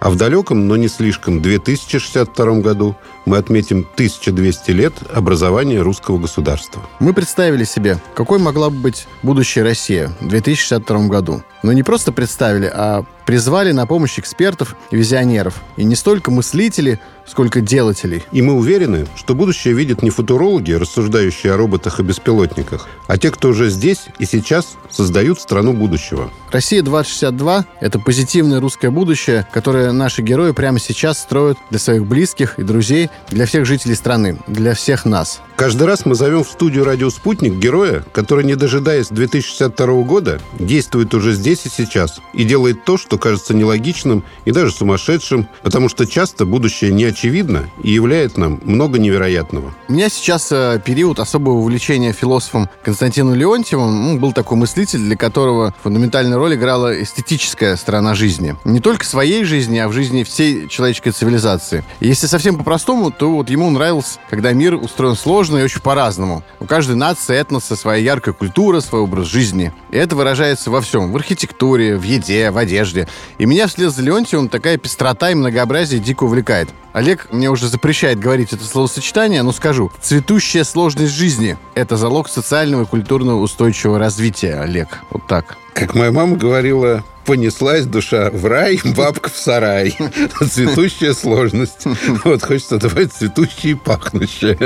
А в далеком, но не слишком 2062 году мы отметим 1200 лет образования русского государства. Мы представили себе, какой могла бы быть будущая Россия в 2062 году. Но не просто представили, а призвали на помощь экспертов и визионеров. И не столько мыслителей, сколько делателей. И мы уверены, что будущее видят не футурологи, рассуждающие о роботах и беспилотниках, а те, кто уже здесь и сейчас создают страну будущего. Россия 2062 — это позитивное русское будущее, которое наши герои прямо сейчас строят для своих близких и друзей, для всех жителей страны, для всех нас. Каждый раз мы зовем в студию «Радио Спутник» героя, который, не дожидаясь 2062 года, действует уже здесь и сейчас и делает то, что кажется нелогичным и даже сумасшедшим, потому что часто будущее не очевидно и являет нам много невероятного. У меня сейчас э, период особого увлечения философом Константином Леонтьевым. Он был такой мыслитель, для которого фундаментальную роль играла эстетическая сторона жизни. Не только своей жизни, а в жизни всей человеческой цивилизации. Если совсем по-простому, то вот ему нравилось, когда мир устроен сложно и очень по-разному. У каждой нации, этноса своя яркая культура, свой образ жизни. И это выражается во всем. В архитектуре, в еде, в одежде. И меня вслед за Леонтьевым такая пестрота и многообразие дико увлекает. Олег мне уже запрещает говорить это словосочетание, но скажу. Цветущая сложность жизни – это залог социального и культурного устойчивого развития, Олег. Вот так. Как моя мама говорила, понеслась душа в рай, бабка в сарай. Цветущая сложность. Вот, хочется добавить цветущие и пахнущие.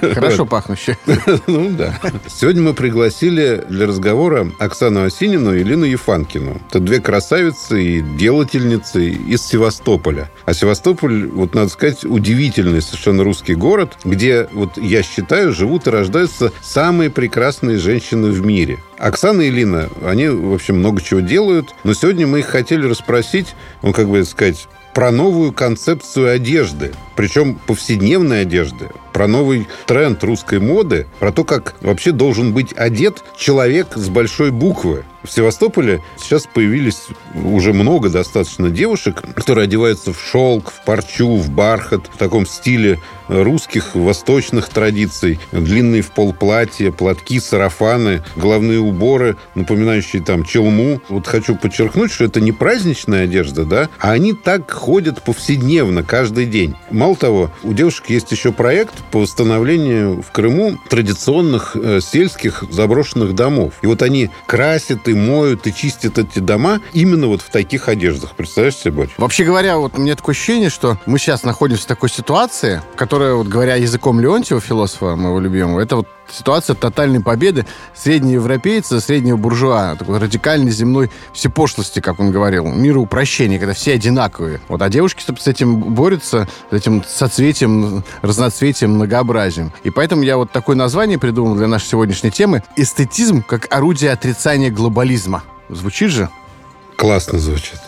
Хорошо вот. пахнущие. Ну, да. Сегодня мы пригласили для разговора Оксану Осинину и Илину Ефанкину. Это две красавицы и делательницы из Севастополя. А Севастополь, вот надо сказать, удивительный совершенно русский город, где, вот я считаю, живут и рождаются самые прекрасные женщины в мире. Оксана и Лина, они, в общем, много чего делают, но сегодня мы их хотели расспросить, ну, как бы сказать, про новую концепцию одежды, причем повседневной одежды, про новый тренд русской моды, про то, как вообще должен быть одет человек с большой буквы. В Севастополе сейчас появились уже много достаточно девушек, которые одеваются в шелк, в парчу, в бархат, в таком стиле русских, восточных традиций. Длинные в пол платья, платки, сарафаны, головные уборы, напоминающие там челму. Вот хочу подчеркнуть, что это не праздничная одежда, да, а они так ходят повседневно, каждый день. Мало того, у девушек есть еще проект по восстановлению в Крыму традиционных э, сельских заброшенных домов. И вот они красят и моют, и чистят эти дома именно вот в таких одеждах. Представляешь себе, Борь? Вообще говоря, вот у меня такое ощущение, что мы сейчас находимся в такой ситуации, которая, вот говоря языком Леонтьева, философа моего любимого, это вот ситуация тотальной победы среднеевропейца, среднего буржуа, такой радикальной земной всепошлости, как он говорил, мира упрощения, когда все одинаковые. Вот, а девушки с этим борются, с этим соцветием, разноцветием, многообразием. И поэтому я вот такое название придумал для нашей сегодняшней темы «Эстетизм как орудие отрицания глобализма». Звучит же? Классно звучит.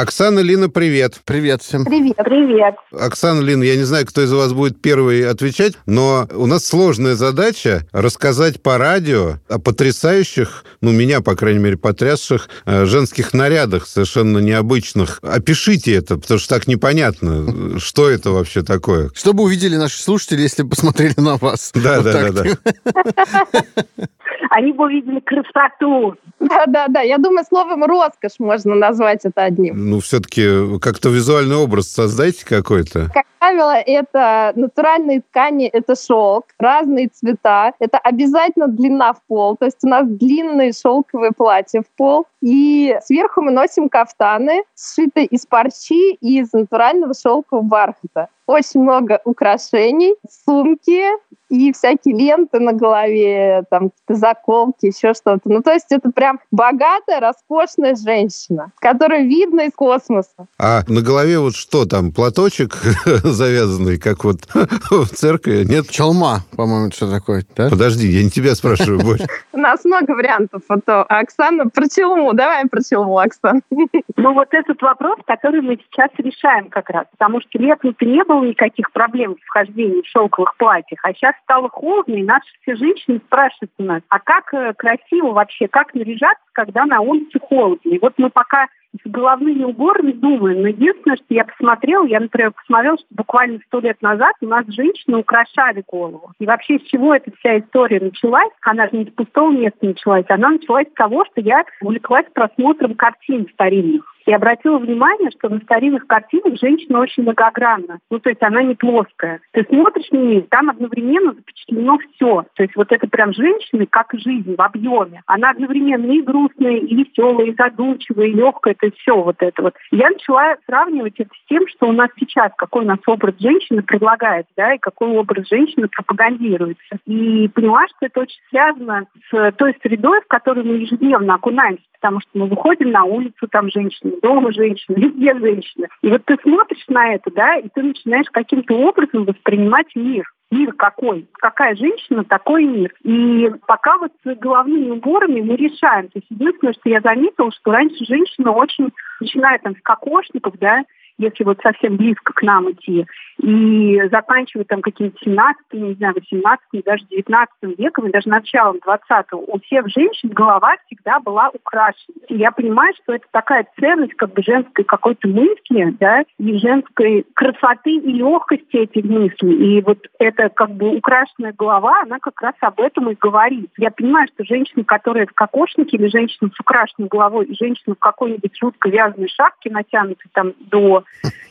Оксана, Лина, привет. Привет всем. Привет. Привет. Оксана, Лина, я не знаю, кто из вас будет первый отвечать, но у нас сложная задача рассказать по радио о потрясающих, ну, меня, по крайней мере, потрясших э, женских нарядах, совершенно необычных. Опишите это, потому что так непонятно, что это вообще такое. Чтобы увидели наши слушатели, если посмотрели на вас. Да, да, да, да. Они бы увидели красоту. Да-да-да, я думаю, словом роскошь можно назвать это одним. Ну, все-таки как-то визуальный образ создайте какой-то. Как правило, это натуральные ткани, это шелк, разные цвета. Это обязательно длина в пол, то есть у нас длинные шелковые платья в пол. И сверху мы носим кафтаны, сшитые из парчи и из натурального шелкового бархата. очень много украшений, сумки, и всякие ленты на голове, там заколки, еще что-то. Ну, то есть это прям богатая, роскошная женщина, которую видно из космоса. А на голове вот что там, платочек завязанный, как вот в церкви, нет? Чалма, по-моему, что такое, да? Подожди, я не тебя спрашиваю больше. У нас много вариантов. А то Оксана про челму. Давай про челму, Оксана. Ну, вот этот вопрос, который мы сейчас решаем как раз. Потому что летом-то не было никаких проблем с вхождением в шелковых платьях, а сейчас стало холодно, и наши все женщины спрашивают у нас, а как э, красиво вообще, как наряжаться, когда на улице холодно? И вот мы пока с головными уборами думаем. Но единственное, что я посмотрела, я, например, посмотрела, что буквально сто лет назад у нас женщины украшали голову. И вообще с чего эта вся история началась? Она же не с пустого места началась. Она началась с того, что я увлеклась просмотром картин старинных. И обратила внимание, что на старинных картинах женщина очень многогранна. Ну, то есть она не плоская. Ты смотришь на нее, там одновременно запечатлено все. То есть вот это прям женщина, как жизнь в объеме. Она одновременно и грустная, и веселая, и задумчивая, и легкая. То есть все вот это вот. Я начала сравнивать это с тем, что у нас сейчас, какой у нас образ женщины предлагается, да, и какой образ женщины пропагандируется. И поняла, что это очень связано с той средой, в которой мы ежедневно окунаемся потому что мы выходим на улицу, там женщины, дома женщины, везде женщины. И вот ты смотришь на это, да, и ты начинаешь каким-то образом воспринимать мир мир какой, какая женщина, такой мир. И пока вот с головными уборами мы решаем. То есть единственное, что я заметила, что раньше женщина очень, начиная там с кокошников, да, если вот совсем близко к нам идти, и заканчивая там каким-то 17 не знаю, 18 даже 19 веком, и даже началом 20-го, у всех женщин голова всегда была украшена. И я понимаю, что это такая ценность как бы женской какой-то мысли, да, и женской красоты и легкости этих мыслей. И вот эта как бы украшенная голова, она как раз об этом и говорит. Я понимаю, что женщина, которая в кокошнике, или женщина с украшенной головой, и женщина в какой-нибудь жутко вязаной шапке, натянутой там до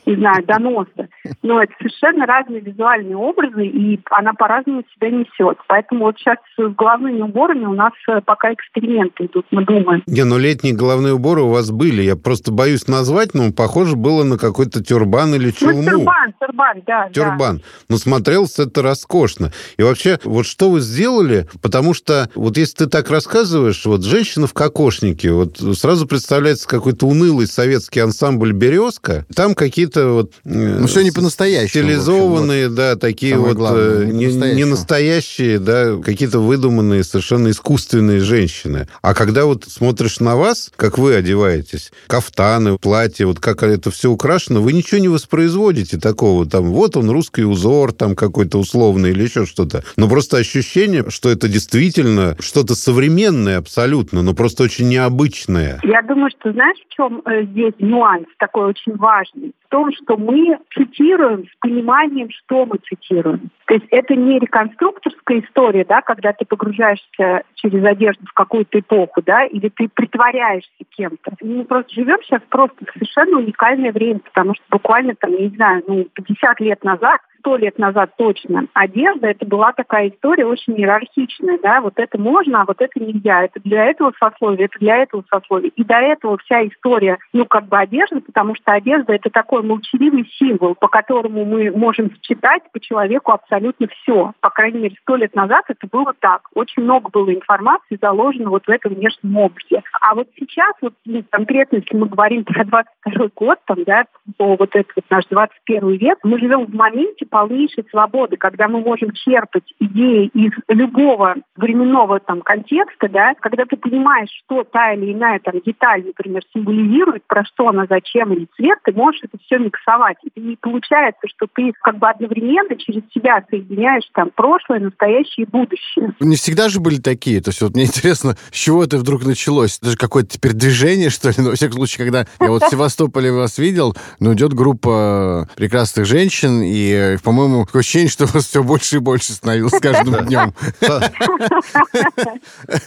не знаю, доноса. Но это совершенно разные визуальные образы, и она по-разному себя несет. Поэтому вот сейчас с головными уборами у нас э, пока эксперименты идут, мы думаем. Не, ну летние головные уборы у вас были. Я просто боюсь назвать, но похоже было на какой-то тюрбан или чулму. Ну, тюрбан, тюрбан, да. Тюрбан. Да. Но смотрелось это роскошно. И вообще, вот что вы сделали? Потому что вот если ты так рассказываешь, вот женщина в кокошнике, вот сразу представляется какой-то унылый советский ансамбль «Березка». Там какие-то вот... Э, ну, все не по-настоящему. Стилизованные, вот. да, такие Самое вот главное, не, не настоящие, да, какие-то выдуманные, совершенно искусственные женщины. А когда вот смотришь на вас, как вы одеваетесь, кафтаны, платья, вот как это все украшено, вы ничего не воспроизводите такого. Там вот он, русский узор, там какой-то условный или еще что-то. Но просто ощущение, что это действительно что-то современное абсолютно, но просто очень необычное. Я думаю, что знаешь, в чем э, здесь нюанс такой очень важный? В том, что мы цитируем с пониманием, что мы цитируем. То есть это не реконструкторская история, да, когда ты погружаешься через одежду в какую-то эпоху, да, или ты притворяешься кем-то. Мы просто живем сейчас просто в совершенно уникальное время, потому что буквально там, не знаю, ну, 50 лет назад сто лет назад точно, одежда это была такая история очень иерархичная, да, вот это можно, а вот это нельзя, это для этого сословия, это для этого сословия. И до этого вся история, ну, как бы одежда, потому что одежда это такой молчаливый символ, по которому мы можем считать по человеку абсолютно все. По крайней мере, сто лет назад это было так. Очень много было информации заложено вот в этом внешнем образе. А вот сейчас, вот ну, конкретно, если мы говорим про 22 год, там, да, по вот этот вот наш 21 век, мы живем в моменте, полнейшей свободы, когда мы можем черпать идеи из любого временного там контекста, да, когда ты понимаешь, что та или иная там деталь, например, символизирует, про что она, зачем или цвет, ты можешь это все миксовать. И получается, что ты как бы одновременно через себя соединяешь там прошлое, настоящее и будущее. Не всегда же были такие. То есть вот мне интересно, с чего это вдруг началось? Это же какое-то теперь движение, что ли? Но, во всяком случае, когда я вот в Севастополе вас видел, ну, идет группа прекрасных женщин, и по-моему, такое ощущение, что вас все больше и больше становилось с каждым днем.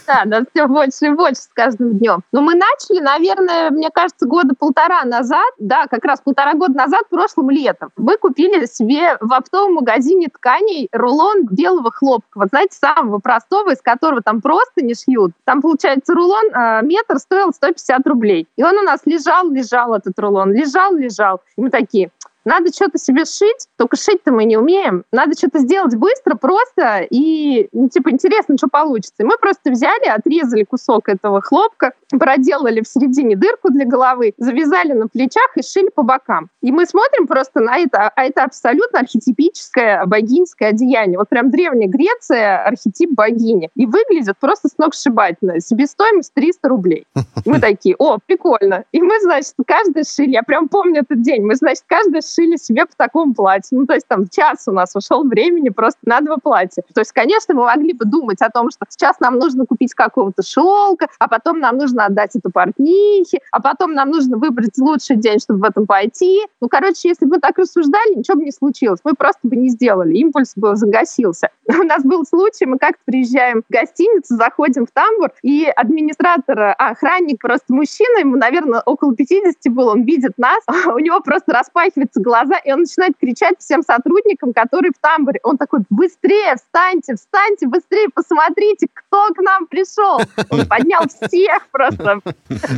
Да, да, все больше и больше с каждым днем. Но мы начали, наверное, мне кажется, года полтора назад, да, как раз полтора года назад, прошлым летом. Мы купили себе в оптовом магазине тканей рулон белого хлопка. Вот знаете, самого простого, из которого там просто не шьют. Там, получается, рулон э, метр стоил 150 рублей. И он у нас лежал, лежал, этот рулон, лежал, лежал. И мы такие, надо что-то себе шить, только шить-то мы не умеем. Надо что-то сделать быстро, просто и, ну, типа, интересно, что получится. И мы просто взяли, отрезали кусок этого хлопка, проделали в середине дырку для головы, завязали на плечах и шили по бокам. И мы смотрим просто на это, а это абсолютно архетипическое богинское одеяние. Вот прям древняя Греция, архетип богини. И выглядит просто сногсшибательно. Себестоимость 300 рублей. Мы такие, о, прикольно. И мы, значит, каждый шили, я прям помню этот день, мы, значит, каждый шили себе по такому платью. Ну, то есть там час у нас ушел времени просто на два платья. То есть, конечно, мы могли бы думать о том, что сейчас нам нужно купить какого-то шелка, а потом нам нужно отдать это портнихе, а потом нам нужно выбрать лучший день, чтобы в этом пойти. Ну, короче, если бы мы так рассуждали, ничего бы не случилось. Мы просто бы не сделали. Импульс бы загасился. У нас был случай, мы как-то приезжаем в гостиницу, заходим в тамбур, и администратор, а, охранник просто мужчина, ему, наверное, около 50 был, он видит нас, у него просто распахиваются глаза, и он начинает кричать всем сотрудникам, которые в тамбуре. Он такой, быстрее, встаньте, встаньте, быстрее, посмотрите, кто к нам пришел. Он поднял всех просто.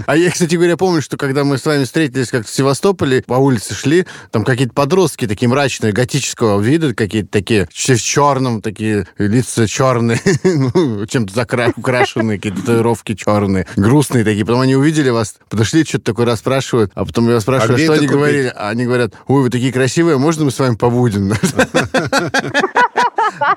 А я, кстати говоря, помню, что когда мы с вами встретились как-то в Севастополе, по улице шли, там какие-то подростки такие мрачные, готического вида, какие-то такие, все в черном, такие лица черные, ну, чем-то украшенные, какие-то татуировки черные, грустные такие. Потом они увидели вас, подошли, что-то такое расспрашивают, а потом я спрашиваю, А что они купить? говорили? А они говорят, ой, вы такие красивые, можно мы с вами побудем?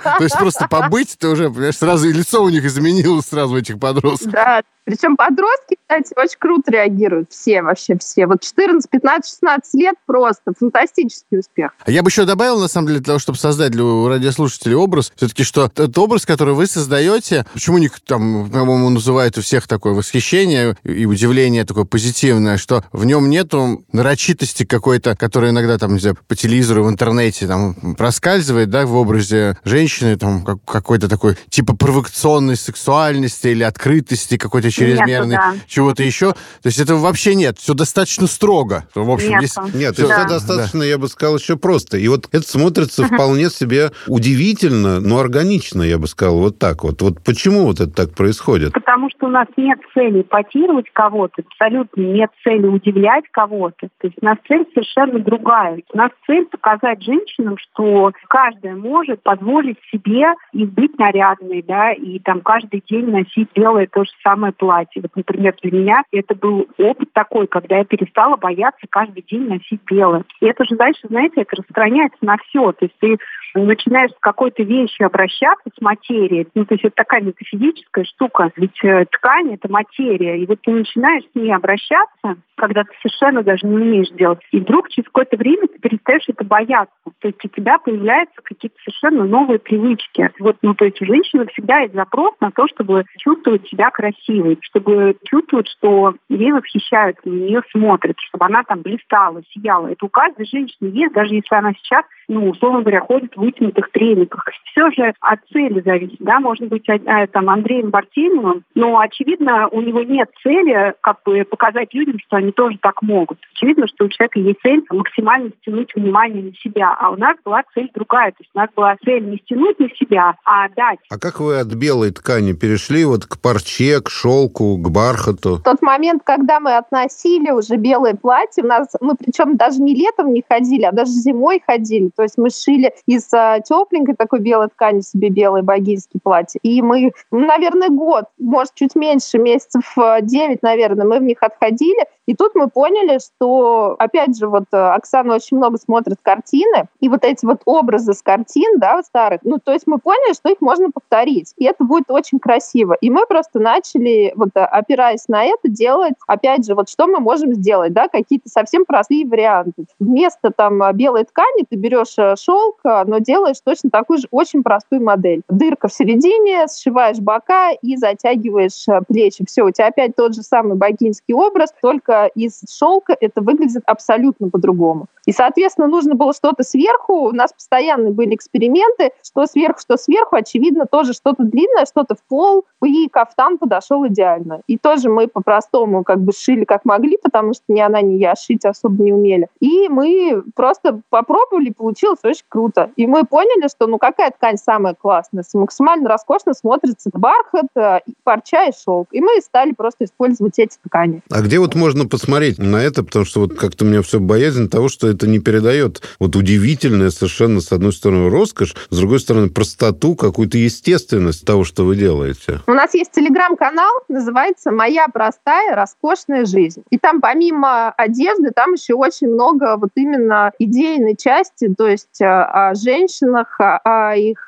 То есть просто побыть, ты уже, понимаешь, сразу и лицо у них изменилось сразу этих подростков. Да, причем подростки, кстати, очень круто реагируют. Все, вообще все. Вот 14, 15, 16 лет просто фантастический успех. А Я бы еще добавил, на самом деле, для того, чтобы создать для радиослушателей образ, все-таки, что этот образ, который вы создаете, почему них там, по-моему, называют у всех такое восхищение и удивление такое позитивное, что в нем нету нарочитости какой-то, которая иногда там, не знаю, по телевизору, в интернете там проскальзывает, да, в образе женщины, там, как- какой-то такой типа провокационной сексуальности или открытости какой-то чрезмерной, да. чего-то еще. То есть этого вообще нет. Все достаточно строго. В общем, Нету. есть... Нет, все Да. достаточно, я бы сказал, еще просто. И вот это смотрится вполне себе удивительно, но органично, я бы сказал, вот так вот. Вот почему вот это так происходит? Потому что у нас нет цели ипотировать кого-то, абсолютно нет цели удивлять кого-то. То есть у нас цель совершенно другая. У нас цель показать женщинам, что каждая может позволить себе и быть нарядной, да, и там каждый день носить белое то же самое платье. Вот, например, для меня это был опыт такой, когда я перестала бояться каждый день носить белое. И это же дальше, знаете, это распространяется на все. То есть ты начинаешь с какой-то вещью обращаться, с материей. Ну, то есть это такая метафизическая штука. Ведь э, ткань — это материя. И вот ты начинаешь с ней обращаться, когда ты совершенно даже не умеешь делать. И вдруг через какое-то время ты перестаешь это бояться. То есть у тебя появляются какие-то совершенно новые привычки. Вот, ну, то есть у женщины всегда есть запрос на то, чтобы чувствовать себя красивой, чтобы чувствовать, что ей восхищаются, на нее смотрят, чтобы она там блистала, сияла. Это у каждой женщины есть, даже если она сейчас, ну, условно говоря, ходит вытянутых трениках. Все же от цели зависит, да, может быть, а- а, там, Андреем Бартеневым, но, очевидно, у него нет цели как бы показать людям, что они тоже так могут. Очевидно, что у человека есть цель максимально стянуть внимание на себя, а у нас была цель другая, то есть у нас была цель не стянуть на себя, а дать. А как вы от белой ткани перешли вот к парче, к шелку, к бархату? В тот момент, когда мы относили уже белое платье, у нас, мы причем даже не летом не ходили, а даже зимой ходили. То есть мы шили из а, тепленькой такой белой ткани себе белое богинское платье. И мы, ну, наверное, год, может, чуть меньше, месяцев а, 9, наверное, мы в них отходили. И тут мы поняли, что, опять же, вот э, Оксана очень много смотрит картины, и вот эти вот образы с картин, да, старых, ну, то есть мы поняли, что их можно повторить, и это будет очень красиво. И мы просто начали, вот э, опираясь на это, делать, опять же, вот что мы можем сделать, да, какие-то совсем простые варианты. Вместо там э, белой ткани ты берешь э, шелк, э, но делаешь точно такую же очень простую модель. Дырка в середине, сшиваешь бока и затягиваешь э, плечи. Все, у тебя опять тот же самый богинский образ, только из шелка это выглядит абсолютно по-другому. И, соответственно, нужно было что-то сверху. У нас постоянно были эксперименты, что сверху, что сверху. Очевидно, тоже что-то длинное, что-то в пол. И кафтан подошел идеально. И тоже мы по-простому как бы шили как могли, потому что ни она, ни я шить особо не умели. И мы просто попробовали, получилось очень круто. И мы поняли, что ну какая ткань самая классная, максимально роскошно смотрится бархат, э, парча и шелк. И мы стали просто использовать эти ткани. А где вот можно посмотреть на это? Потому что вот как-то у меня все боязнь того, что это не передает вот удивительное совершенно, с одной стороны, роскошь, с другой стороны, простоту, какую-то естественность того, что вы делаете. У нас есть телеграм-канал, называется «Моя простая, роскошная жизнь». И там помимо одежды, там еще очень много вот именно идейной части, то есть э, о женщинах, о их Э,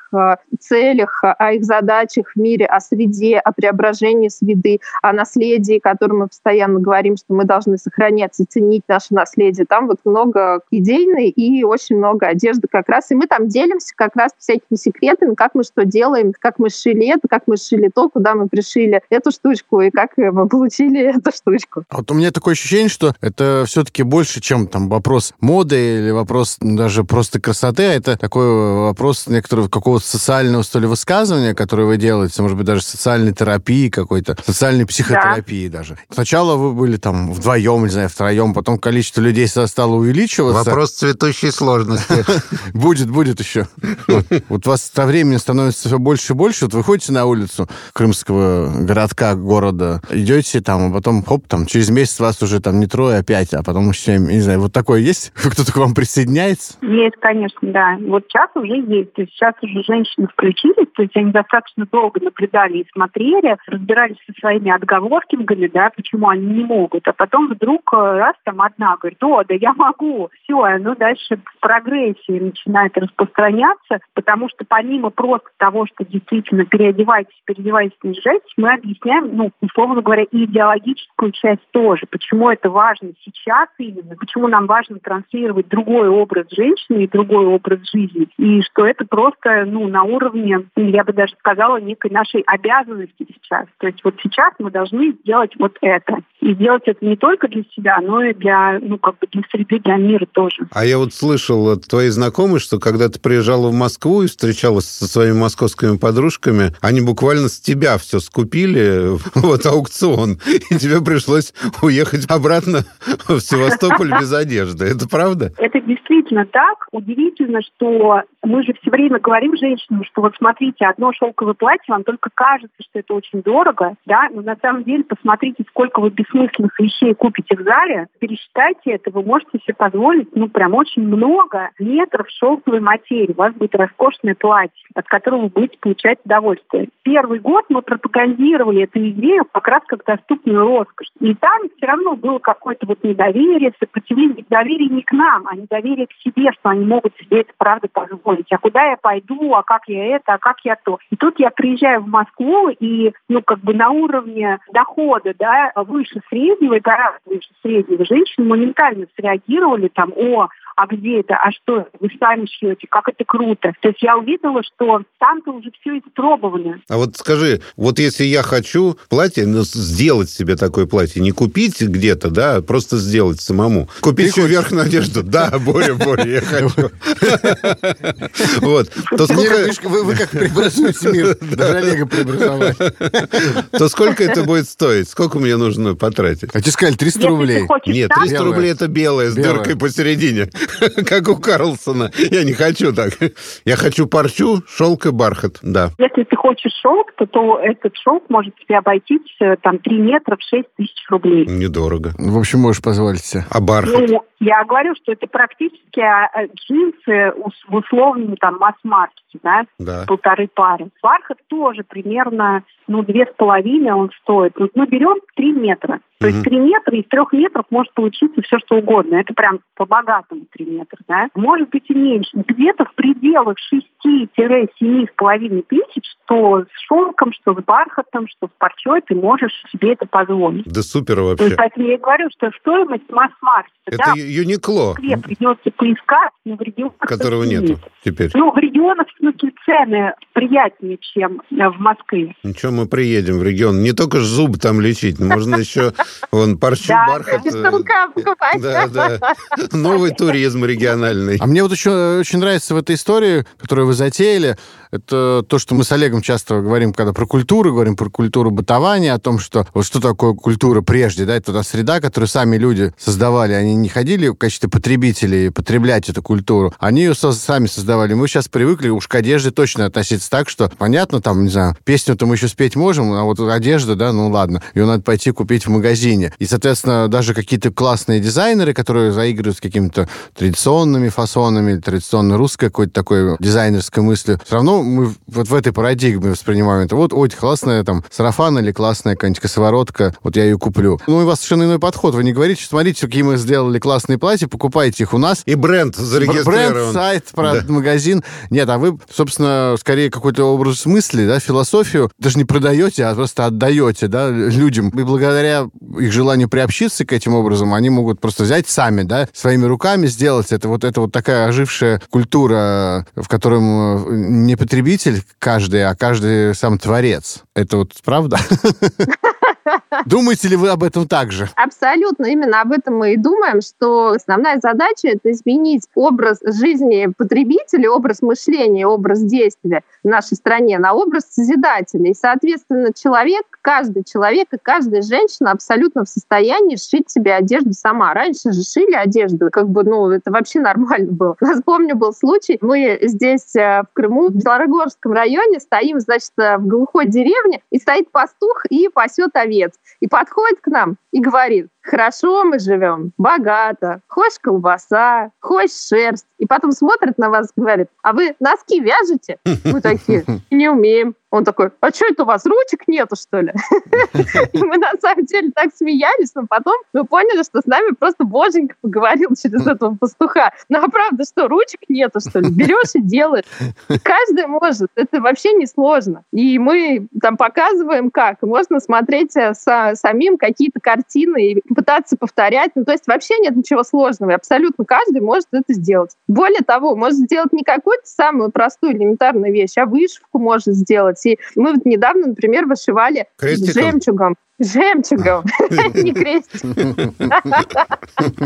целях, о их задачах в мире, о среде, о преображении среды, о наследии, о котором мы постоянно говорим, что мы должны сохранять и ценить наше наследие. Там вот много идейной и очень много одежды как раз. И мы там делимся как раз всякими секретами, как мы что делаем, как мы шили это, как мы шили то, куда мы пришили эту штучку и как мы получили эту штучку. А вот у меня такое ощущение, что это все-таки больше, чем там вопрос моды или вопрос даже просто красоты, а это такой вопрос некоторого какого-то социального, что ли, высказывания, которое вы делаете, может быть, даже социальной терапии какой-то, социальной психотерапии да. даже. Сначала вы были там вдвоем, не знаю, втроем, потом количество людей стало увеличиваться. Вопрос цветущей сложности. Будет, будет еще. Вот у вас со временем становится все больше и больше. Вот вы ходите на улицу крымского городка, города, идете там, а потом, хоп, там, через месяц вас уже там не трое, а пять, а потом еще, не знаю, вот такое есть? Кто-то к вам присоединяется? Есть, конечно, да. Вот сейчас уже есть. То есть сейчас уже женщины включились, то есть они достаточно долго наблюдали и смотрели, разбирались со своими отговорками, да, почему они не могут. А потом вдруг э, раз там одна говорит, о, да я могу. Все, и оно дальше в прогрессии начинает распространяться, потому что помимо просто того, что действительно переодевайтесь, переодевайтесь, не мы объясняем, ну, условно говоря, и идеологическую часть тоже. Почему это важно сейчас именно, почему нам важно транслировать другой образ женщины и другой образ жизни. И что это просто, ну, на уровне, я бы даже сказала, некой нашей обязанности сейчас. То есть вот сейчас мы должны сделать вот это. И сделать это не только для себя, но и для, ну, как бы для среды, для мира тоже. А я вот слышал от твоей знакомой, что когда ты приезжала в Москву и встречалась со своими московскими подружками, они буквально с тебя все скупили, вот аукцион, и тебе пришлось уехать обратно в Севастополь без одежды. Это правда? Это действительно так. Удивительно, что мы же все время говорим женщинам, что вот смотрите, одно шелковое платье, вам только кажется, что это очень дорого, да, но на самом деле посмотрите, сколько вы бессмысленных вещей купите в зале, пересчитайте это, вы можете себе позволить, ну, прям очень много метров шелковой материи. У вас будет роскошное платье, от которого вы будете получать удовольствие. Первый год мы пропагандировали эту идею как раз как доступную роскошь. И там все равно было какое-то вот недоверие, сопротивление, недоверие не к нам, а недоверие к себе, что они могут себе это правда позволить. А куда я пойду, а как я это, а как я то. И тут я приезжаю в Москву, и, ну, как бы на уровне дохода, да, выше среднего и гораздо выше среднего женщины моментально среагировали там, о, а где это, а что, вы сами шьете, как это круто. То есть я увидела, что там-то уже все испробовано. А вот скажи, вот если я хочу платье, ну, сделать себе такое платье, не купить где-то, да, а просто сделать самому. Купить еще верхнюю одежду. Да, Боря, Боря, я хочу. Вот. То сколько... Вы как преобразуете мир, даже Олега преобразовали. То сколько это будет стоить? Сколько мне нужно потратить? А тебе сказали 300 рублей. Нет, 300 рублей это белое с дыркой посередине. как у Карлсона. Я не хочу так. Я хочу парчу, шелк и бархат, да. Если ты хочешь шелк, то, то этот шелк может тебе обойтись э, там 3 метра в 6 тысяч рублей. Недорого. В общем, можешь позволить себе. А бархат? Ну, я говорю, что это практически а, э, джинсы в условном там масс-маркете, да, да, полторы пары. Бархат тоже примерно, ну, две с половиной он стоит. Вот мы берем три метра. То есть три метра, из трех метров может получиться все, что угодно. Это прям по-богатому три метра, да. Может быть и меньше. Где-то в пределах шести-семи с половиной тысяч, что с шелком, что с бархатом, что с парчой, ты можешь себе это позволить. Да супер вообще. То есть, поэтому я и говорю, что стоимость масс-маркета. Это да, Юникло. В придется поискать, но в регионах... Которого нету теперь. Ну, в регионах все-таки цены приятнее, чем в Москве. Ничего, мы мы приедем в регион, не только зубы там лечить, можно еще вон парчу, бархат. Э, да, да. Новый туризм региональный. А мне вот еще очень нравится в этой истории, которую вы затеяли, это то, что мы с Олегом часто говорим, когда про культуру, говорим про культуру бытования, о том, что вот что такое культура прежде, да, это та среда, которую сами люди создавали, они не ходили в качестве потребителей потреблять эту культуру, они ее сами создавали. Мы сейчас привыкли уж к одежде точно относиться так, что понятно, там, не знаю, песню-то мы еще спеть можем, а вот одежда, да, ну ладно, ее надо пойти купить в магазине. И, соответственно, даже какие-то классные дизайнеры, которые заигрывают с какими-то традиционными фасонами, традиционно русской какой-то такой дизайнерской мыслью, все равно мы вот в этой парадигме воспринимаем это. Вот, ой, классная там сарафан или классная какая-нибудь косоворотка, вот я ее куплю. Ну, у вас совершенно иной подход. Вы не говорите, смотрите, какие мы сделали классные платья, покупайте их у нас. И бренд зарегистрирован. Бренд, сайт, да. магазин. Нет, а вы, собственно, скорее какой-то образ мысли, да, философию даже не продаете, а просто отдаете, да, людям. И благодаря их желанию приобщиться к этим образом, они могут просто взять сами, да, своими руками сделать это. Вот это вот такая ожившая культура, в котором э, не потребитель каждый, а каждый сам творец. Это вот правда? Думаете ли вы об этом также? Абсолютно. Именно об этом мы и думаем, что основная задача — это изменить образ жизни потребителя, образ мышления, образ действия в нашей стране на образ созидателя. И, соответственно, человек, каждый человек и каждая женщина абсолютно в состоянии сшить себе одежду сама. Раньше же шили одежду, как бы, ну, это вообще нормально было. Нас, помню, был случай, мы здесь э, в Крыму, в Белорогорском районе, стоим, значит, э, в глухой деревне, и стоит пастух и пасет овец. И подходит к нам и говорит, хорошо мы живем, богато, хочешь колбаса, хочешь шерсть. И потом смотрит на вас и говорит, а вы носки вяжете? Мы такие, не умеем. Он такой, а что это у вас, ручек нету, что ли? И мы на самом деле так смеялись, но потом мы поняли, что с нами просто боженька поговорил через этого пастуха. Ну а правда, что, ручек нету, что ли? Берешь и делаешь. Каждый может, это вообще не сложно. И мы там показываем, как. Можно смотреть э, самим какие-то картины и пытаться повторять. Ну, то есть вообще нет ничего сложного. И абсолютно каждый может это сделать. Более того, может сделать не какую-то самую простую элементарную вещь, а вышивку может сделать. И мы вот недавно, например, вышивали Крестиком. жемчугом. Жемчугом, не крестиком.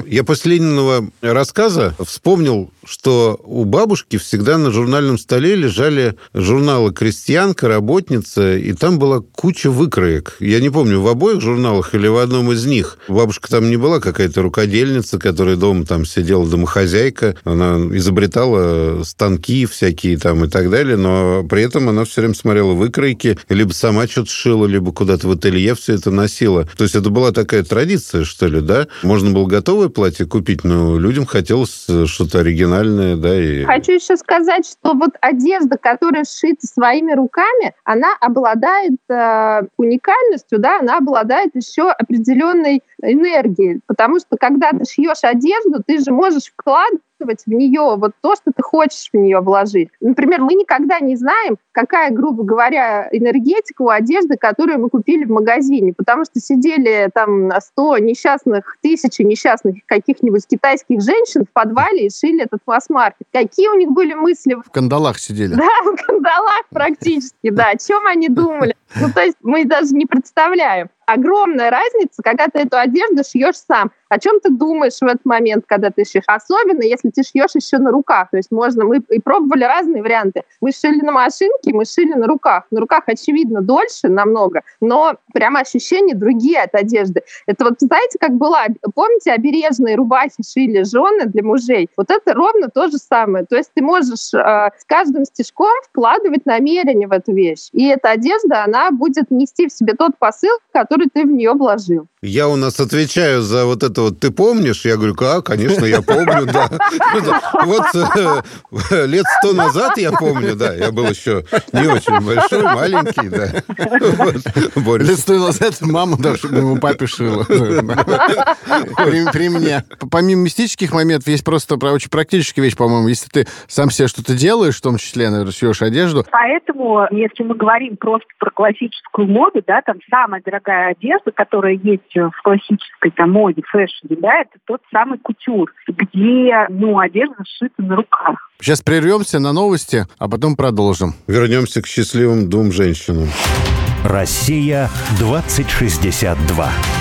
Я после Лениного рассказа вспомнил, что у бабушки всегда на журнальном столе лежали журналы «Крестьянка», «Работница», и там была куча выкроек. Я не помню, в обоих журналах или в одном из них. Бабушка там не была какая-то рукодельница, которая дома там сидела, домохозяйка. Она изобретала станки всякие там и так далее, но при этом она все время смотрела выкройки, либо сама что-то шила, либо куда-то в ателье все это носила. То есть это была такая традиция, что ли, да? Можно было готовое платье купить, но людям хотелось что-то оригинальное, да? И... Хочу еще сказать, что вот одежда, которая сшита своими руками, она обладает э, уникальностью, да, она обладает еще определенной энергией, потому что когда ты шьешь одежду, ты же можешь вкладывать вкладывать в нее вот то, что ты хочешь в нее вложить. Например, мы никогда не знаем, какая, грубо говоря, энергетика у одежды, которую мы купили в магазине, потому что сидели там 100 несчастных, тысячи несчастных каких-нибудь китайских женщин в подвале и шили этот масс-маркет. Какие у них были мысли? В кандалах сидели. Да, в кандалах практически, да. О чем они думали? Ну, то есть мы даже не представляем огромная разница, когда ты эту одежду шьешь сам. О чем ты думаешь в этот момент, когда ты шьешь? Особенно, если ты шьешь еще на руках. То есть можно, мы и пробовали разные варианты. Мы шили на машинке, мы шили на руках. На руках, очевидно, дольше намного, но прямо ощущения другие от одежды. Это вот, знаете, как была, помните, обережные рубахи шили жены для мужей? Вот это ровно то же самое. То есть ты можешь э, с каждым стежком вкладывать намерение в эту вещь. И эта одежда, она будет нести в себе тот посыл, который который ты в нее вложил. Я у нас отвечаю за вот это вот «ты помнишь?» Я говорю, как, конечно, я помню, да. Вот э, лет сто назад я помню, да, я был еще не очень большой, маленький, да. Лет сто назад мама даже моему папе шила. При мне. Помимо мистических моментов, есть просто очень практическая вещь, по-моему. Если ты сам себе что-то делаешь, в том числе, наверное, шьешь одежду. Поэтому, если мы говорим просто про классическую моду, да, там самая дорогая одежда, которая есть в классической там, моде, фэшне, да, это тот самый кутюр, где ну, одежда сшита на руках. Сейчас прервемся на новости, а потом продолжим. Вернемся к счастливым двум женщинам. Россия 2062.